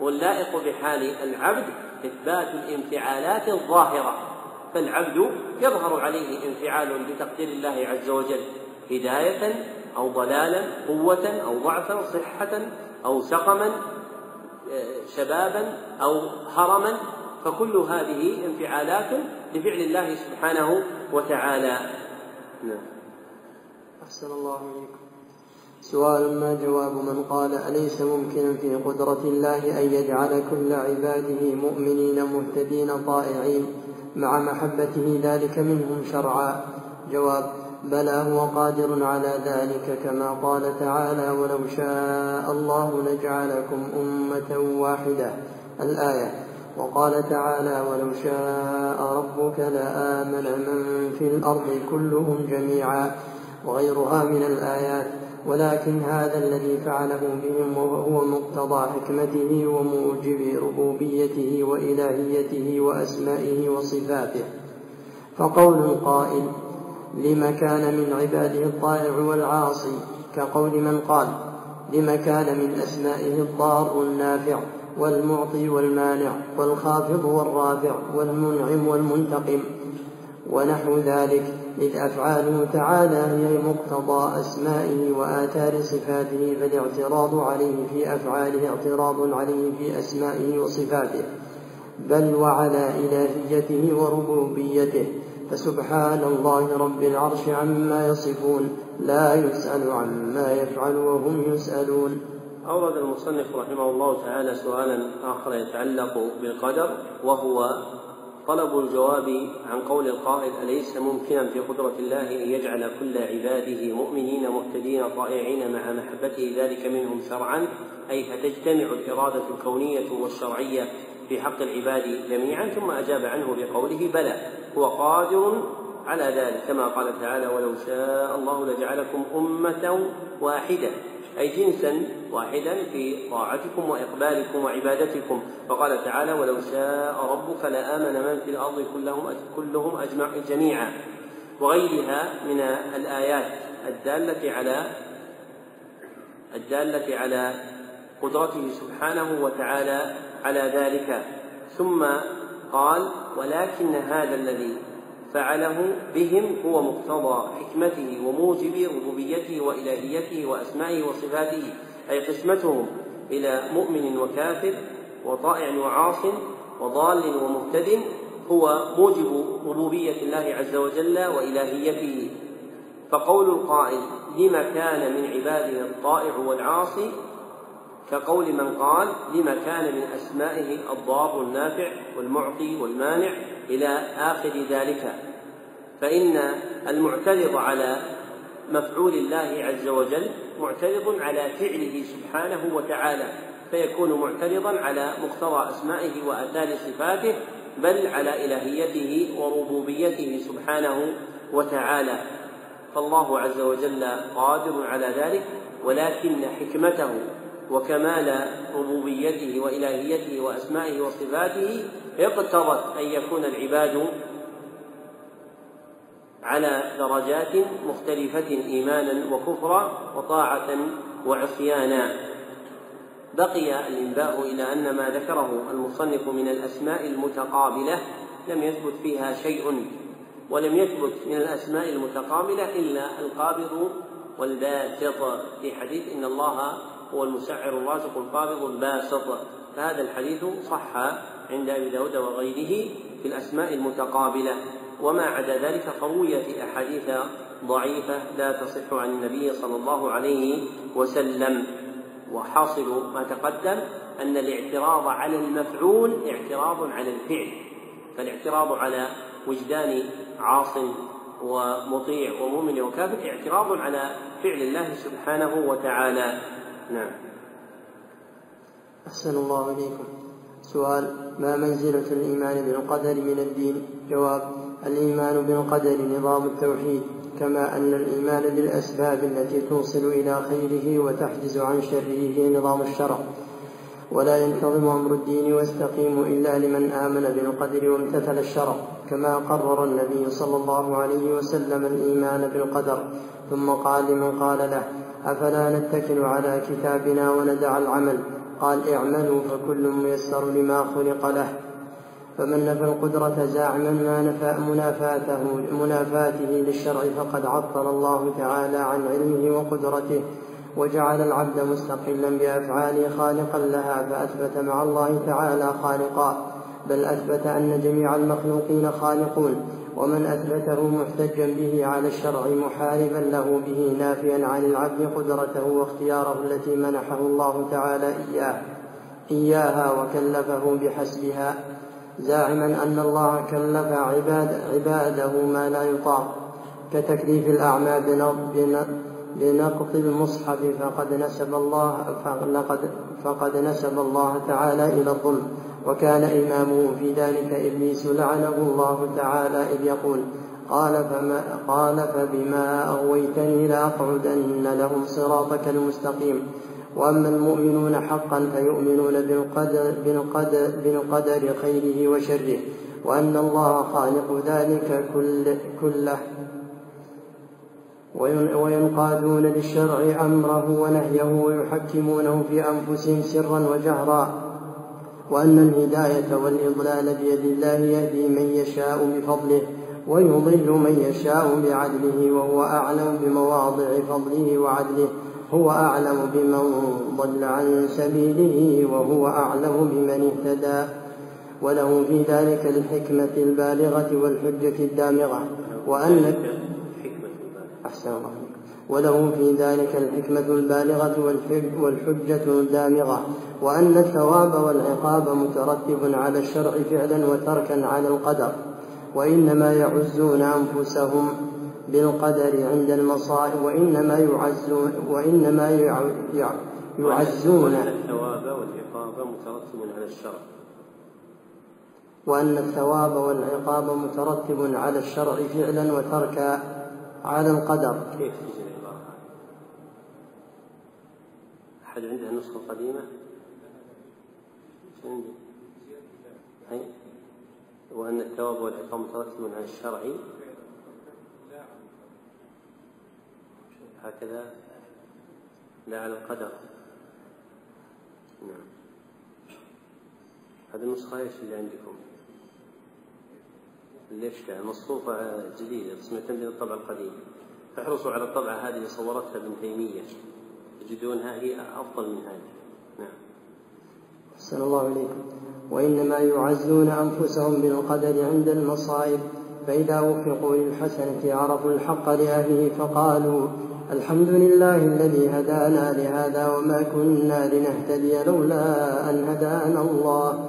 واللائق بحال العبد إثبات الانفعالات الظاهرة. فالعبد يظهر عليه انفعال بتقدير الله عز وجل هداية أو ضلالا قوة أو ضعفا صحة أو سقما شبابا أو هرما فكل هذه انفعالات لفعل الله سبحانه وتعالى. نعم. أحسن الله إليكم. سؤال ما جواب من قال أليس ممكنا في قدرة الله أن يجعل كل عباده مؤمنين مهتدين طائعين؟ مع محبته ذلك منهم شرعا. جواب بلى هو قادر على ذلك كما قال تعالى ولو شاء الله لجعلكم أمة واحدة. الآية وقال تعالى ولو شاء ربك لآمن من في الأرض كلهم جميعا. وغيرها من الآيات ولكن هذا الذي فعله بهم وهو مقتضى حكمته وموجب ربوبيته وإلهيته وأسمائه وصفاته. فقول القائل لما كان من عباده الطائع والعاصي؟ كقول من قال لما كان من أسمائه الضار النافع والمعطي والمانع والخافض والرافع والمنعم والمنتقم. ونحو ذلك إذ أفعاله تعالى هي مقتضى أسمائه وآثار صفاته فالاعتراض عليه في أفعاله اعتراض عليه في أسمائه وصفاته بل وعلى إلهيته وربوبيته. فسبحان الله رب العرش عما يصفون لا يسأل عما يفعل وهم يسألون. أورد المصنف رحمه الله تعالى سؤالا آخر يتعلق بالقدر وهو طلب الجواب عن قول القائل أليس ممكنا في قدرة الله أن يجعل كل عباده مؤمنين مهتدين طائعين مع محبته ذلك منهم شرعا؟ أي فتجتمع الإرادة الكونية والشرعية في حق العباد جميعا؟ ثم أجاب عنه بقوله بلى. هو قادر على ذلك كما قال تعالى ولو شاء الله لجعلكم أمة واحدة أي جنسا واحدا في طاعتكم وإقبالكم وعبادتكم. وقال تعالى ولو شاء ربك لآمن من في الأرض كلهم كلهم أجمع جميعا. وغيرها من الآيات الدالة على الدالة على قدرته سبحانه وتعالى على ذلك. ثم قال ولكن هذا الذي فعله بهم هو مقتضى حكمته وموجب ربوبيته وإلهيته وأسمائه وصفاته أي قسمتهم إلى مؤمن وكافر وطائع وعاص وضال ومهتد هو موجب ربوبية الله عز وجل وإلهيته. فقول القائل لما كان من عباده الطائع والعاصي؟ كقول من قال لما كان من أسمائه الضار النافع والمعطي والمانع إلى آخر ذلك. فإن المعترض على مفعول الله عز وجل معترض على فعله سبحانه وتعالى فيكون معترضا على مقتضى أسمائه وآثار صفاته بل على إلهيته وربوبيته سبحانه وتعالى. فالله عز وجل قادر على ذلك ولكن حكمته وكمال ربوبيته وإلهيته وأسمائه وصفاته اقتضت أن يكون العباد على درجات مختلفة إيمانا وكفرا وطاعة وعصيانا. بقي الإنباء إلى أن ما ذكره المصنف من الأسماء المتقابلة لم يثبت فيها شيء ولم يثبت من الأسماء المتقابلة إلا القابض والباسط. في حديث إن الله هو المسعر الرازق القابض الباسط. فهذا الحديث صح عند أبي داود وغيره في الأسماء المتقابلة. وما عدا ذلك فرويت أحاديث ضعيفة لا تصح عن النبي صلى الله عليه وسلم. وحاصل ما تقدم أن الاعتراض على المفعول اعتراض على الفعل. فالاعتراض على وجدان عاص ومطيع ومؤمن وكافر اعتراض على فعل الله سبحانه وتعالى. نعم. أحسن الله إليكم. سؤال ما منزلة الإيمان بالقدر من الدين؟ جواب الإيمان بالقدر نظام التوحيد كما أن الإيمان بالأسباب التي توصل إلى خيره وتحجز عن شره نظام الشرع. ولا ينتظم أمر الدين ويستقيم إلا لمن آمن بالقدر وامتثل الشرع كما قرر النبي صلى الله عليه وسلم الإيمان بالقدر. ثم قال لمن قال له أفلا نتكل على كتابنا وندع العمل؟ قال اعملوا فكل ميسر لما خلق له. فمن نفى القدرة زاعما ما نفى منافاته منافاته للشرع فقد عطل الله تعالى عن علمه وقدرته وجعل العبد مستقلا بأفعاله خالقا لها فأثبت مع الله تعالى خالقا. بل أثبت أن جميع المخلوقين خالقون. ومن أثبته محتجا به على الشرع محاربا له به نافيا عن العبد قدرته واختياره التي منحه الله تعالى إياه إياها وكلفه بحسبها زاعما أن الله كلف عباد عباده ما لا يطاق كتكليف الأعمى بنقض المصحف فقد نسب الله فقد, فقد نسب الله تعالى إلى الظلم. وكان إمامه في ذلك إبليس لعنه الله تعالى إذ يقول قال فما قال فبما أغويتني لأقعدن لهم صراطك المستقيم. وأما المؤمنون حقا فيؤمنون بالقدر, بالقدر, بالقدر خيره وشره وأن الله خالق ذلك كل كله. وينقادون للشرع أمره ونهيه ويحكمونه في أنفسهم سرا وجهرا. وأن الهداية والإضلال بيد الله يهدي من يشاء بفضله ويضل من يشاء بعدله وهو أعلم بمواضع فضله وعدله. هو أعلم بمن ضل عن سبيله وهو أعلم بمن اهتدى. وله في ذلك الحكمة البالغة والحجة الدامغة. وأن أحسن الله وله في ذلك الحكمة البالغة والحجة الدامغة وأن الثواب والعقاب مترتب على الشرع فعلا وتركا على القدر وإنما يعزون أنفسهم بالقدر عند المصائب وإنما يعزون وإنما يعزون الثواب والعقاب مترتب على الشرع. وأن الثواب والعقاب مترتب على الشرع فعلا وتركا على القدر. كيف أحد عنده النسخة القديمة؟ عندي؟ أي وأن الثواب والعقاب مترتب على الشرع. هكذا. لا على القدر. نعم. هذه النسخة إيش اللي عندكم؟ ليش مصفوفة جديدة بس معتمدة الطبع القديم. فاحرصوا على الطبعة هذه صورتها ابن تيمية. تجدونها هي أفضل من هذه. نعم. أحسن الله إليكم وإنما يعزون أنفسهم بالقدر عند المصائب فإذا وفقوا للحسنة عرفوا الحق لأهله فقالوا الحمد لله الذي هدانا لهذا وما كنا لنهتدي لولا أن هدانا الله.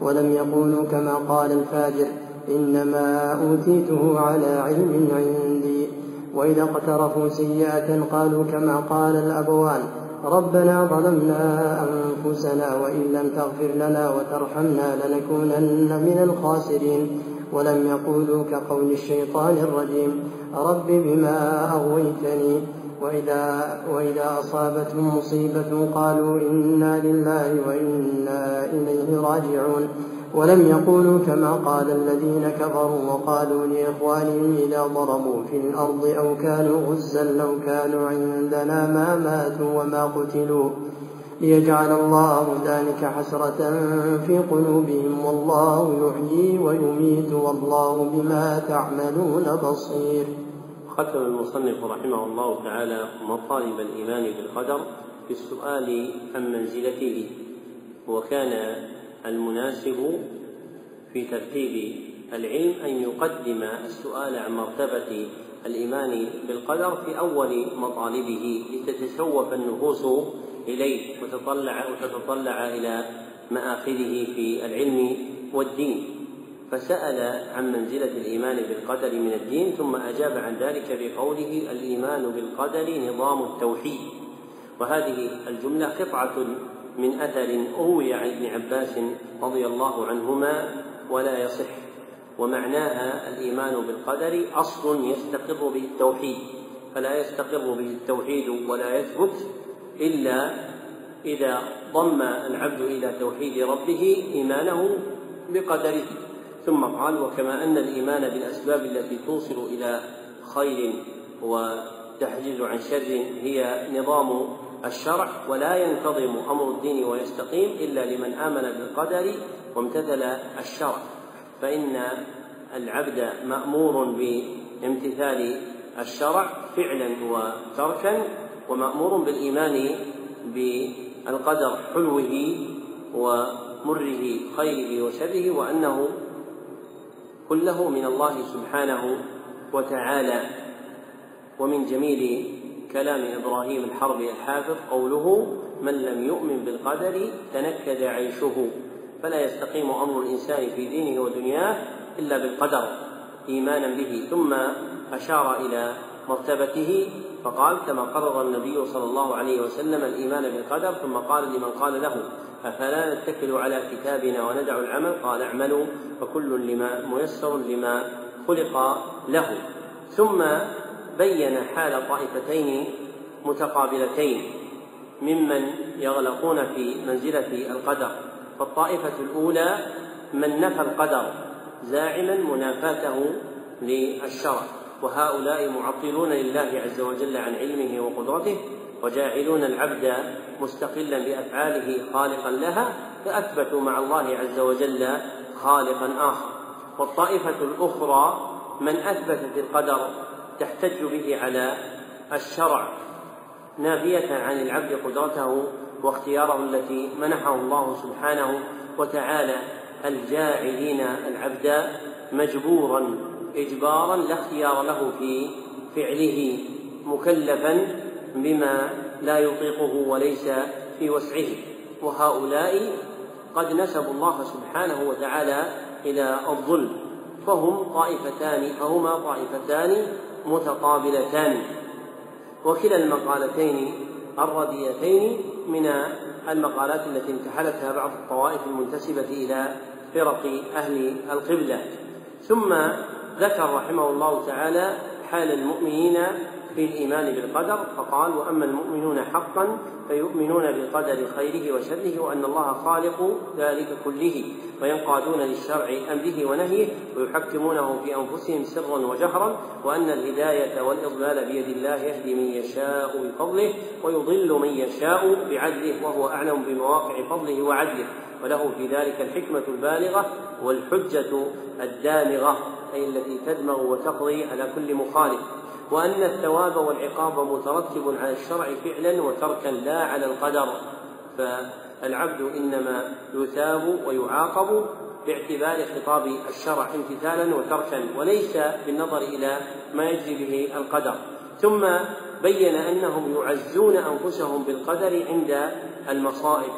ولم يقولوا كما قال الفاجر إنما أوتيته على علم عندي. وإذا اقترفوا سيئة قالوا كما قال الأبوان ربنا ظلمنا أنفسنا وإن لم تغفر لنا وترحمنا لنكونن من الخاسرين. ولم يقولوا كقول الشيطان الرجيم رب بما أغويتني وإذا, وإذا أصابتهم مصيبة قالوا إنا لله وإنا إليه راجعون. ولم يقولوا كما قال الذين كفروا وقالوا لإخوانهم إذا ضربوا في الأرض أو كانوا غزا لو كانوا عندنا ما ماتوا وما قتلوا ليجعل الله ذلك حسرة في قلوبهم والله يحيي ويميت والله بما تعملون بصير. ختم المصنف رحمه الله تعالى مطالب الإيمان بالقدر بالسؤال عن منزلته وكان المناسب في ترتيب العلم أن يقدم السؤال عن مرتبة الإيمان بالقدر في أول مطالبه لتتشوف النفوس إليه وتطلع وتتطلع إلى مآخذه في العلم والدين. فسأل عن منزلة الإيمان بالقدر من الدين ثم أجاب عن ذلك بقوله الإيمان بالقدر نظام التوحيد. وهذه الجملة قطعة من أثر روي عن ابن عباس رضي الله عنهما ولا يصح ومعناها الإيمان بالقدر أصل يستقر به التوحيد فلا يستقر به التوحيد ولا يثبت إلا إذا ضم العبد إلى توحيد ربه إيمانه بقدره. ثم قال وكما أن الإيمان بالأسباب التي توصل إلى خير وتحجز عن شر هي نظام الشرع ولا ينتظم أمر الدين ويستقيم إلا لمن آمن بالقدر وامتثل الشرع. فإن العبد مأمور بامتثال الشرع فعلا وتركا ومأمور بالإيمان بالقدر حلوة ومره خيره وشره وأنه كله من الله سبحانه وتعالى. ومن جميل كلام إبراهيم الحربي الحافظ قوله من لم يؤمن بالقدر تنكد عيشه فلا يستقيم أمر الإنسان في دينه ودنياه إلا بالقدر إيمانا به. ثم أشار إلى مرتبته فقال كما قرر النبي صلى الله عليه وسلم الإيمان بالقدر ثم قال لمن قال له أفلا نتكل على كتابنا وندع العمل؟ قال اعملوا فكل لما ميسر لما خلق له. ثم بين حال طائفتين متقابلتين ممن يغلقون في منزلة القدر فالطائفة الأولى من نفى القدر زاعما منافاته للشرع وهؤلاء معطلون لله عز وجل عن علمه وقدرته وجاعلون العبد مستقلا بأفعاله خالقا لها فأثبتوا مع الله عز وجل خالقا آخر. والطائفة الأخرى من أثبتت القدر تحتج به على الشرع نافية عن العبد قدرته واختياره التي منحه الله سبحانه وتعالى الجاعلين العبد مجبورا اجبارا لا اختيار له في فعله مكلفا بما لا يطيقه وليس في وسعه. وهؤلاء قد نسبوا الله سبحانه وتعالى إلى الظلم فهم طائفتان فهما طائفتان متقابلتان. وكلا المقالتين الرديتين من المقالات التي انتحلتها بعض الطوائف المنتسبة إلى فرق أهل القبلة. ثم ذكر رحمه الله تعالى حال المؤمنين في الإيمان بالقدر فقال وأما المؤمنون حقا فيؤمنون بالقدر خيره وشره وأن الله خالق ذلك كله وينقادون للشرع أمره ونهيه ويحكمونه في أنفسهم سرا وجهرا وأن الهداية والإضلال بيد الله يهدي من يشاء بفضله ويضل من يشاء بعدله وهو أعلم بمواقع فضله وعدله. وله في ذلك الحكمة البالغة والحجة الدامغة أي التي تدمغ وتقضي على كل مخالف. وأن الثواب والعقاب مترتب على الشرع فعلا وتركا لا على القدر. فالعبد إنما يثاب ويعاقب باعتبار خطاب الشرع امتثالا وتركا وليس بالنظر إلى ما يجري به القدر. ثم بين أنهم يعزون أنفسهم بالقدر عند المصائب.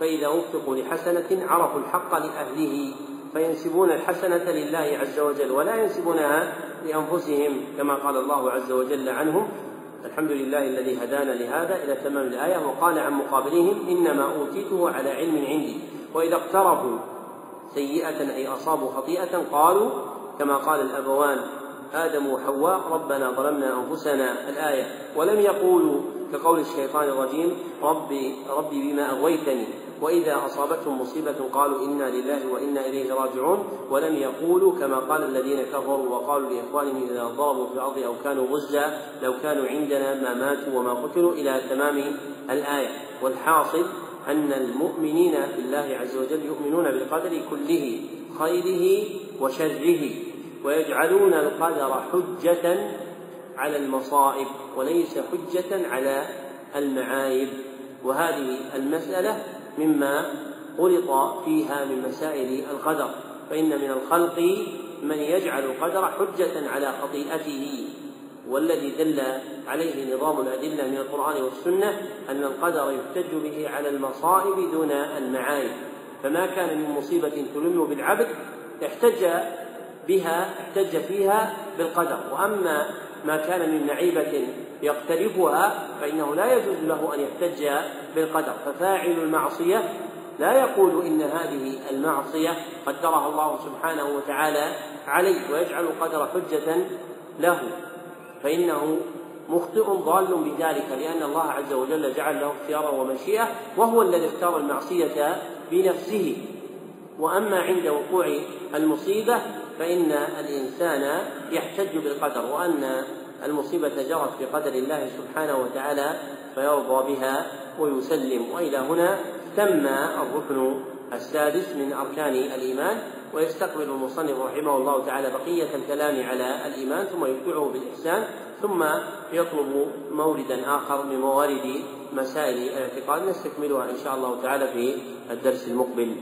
فإذا وفقوا لحسنة عرفوا الحق لأهله. فينسبون الحسنة لله عز وجل ولا ينسبونها لأنفسهم كما قال الله عز وجل عنهم الحمد لله الذي هدانا لهذا إلى تمام الآية وقال عن مقابلهم إنما أوتيته على علم عندي وإذا اقترفوا سيئة أي أصابوا خطيئة قالوا كما قال الأبوان آدم وحواء ربنا ظلمنا أنفسنا الآية ولم يقولوا كقول الشيطان الرجيم ربي ربي بما أغويتني وإذا أصابتهم مصيبة قالوا إنا لله وإنا إليه راجعون ولم يقولوا كما قال الذين كفروا وقالوا لإخوانهم إذا ضربوا في الأرض أو كانوا غزا لو كانوا عندنا ما ماتوا وما قتلوا إلى تمام الآية. والحاصل أن المؤمنين بالله عز وجل يؤمنون بالقدر كله خيره وشره ويجعلون القدر حجة على المصائب وليس حجة على المعايب. وهذه المسألة مما غلط فيها من مسائل القدر فإن من الخلق من يجعل القدر حجة على خطيئته. والذي دل عليه نظام الأدلة من القرآن والسنة أن القدر يحتج به على المصائب دون المعايب. فما كان من مصيبة تلم بالعبد احتج بها احتج فيها بالقدر. وأما ما كان من معيبة يقترفها فإنه لا يجوز له أن يحتج بالقدر. ففاعل المعصية لا يقول إن هذه المعصية قدرها الله سبحانه وتعالى عليه ويجعل القدر حجة له. فإنه مخطئ ضال بذلك لأن الله عز وجل جعل له اختيارا ومشيئة وهو الذي اختار المعصية بنفسه. وأما عند وقوع المصيبة فإن الإنسان يحتج بالقدر وأن المصيبة جرت بقدر الله سبحانه وتعالى فيرضى بها ويسلم وإلى هنا تم الركن السادس من أركان الإيمان ويستقبل المصنف رحمه الله تعالى بقية الكلام على الإيمان ثم يتبعه بالإحسان ثم يطلب موردا آخر من موارد مسائل الاعتقاد نستكملها إن شاء الله تعالى في الدرس المقبل.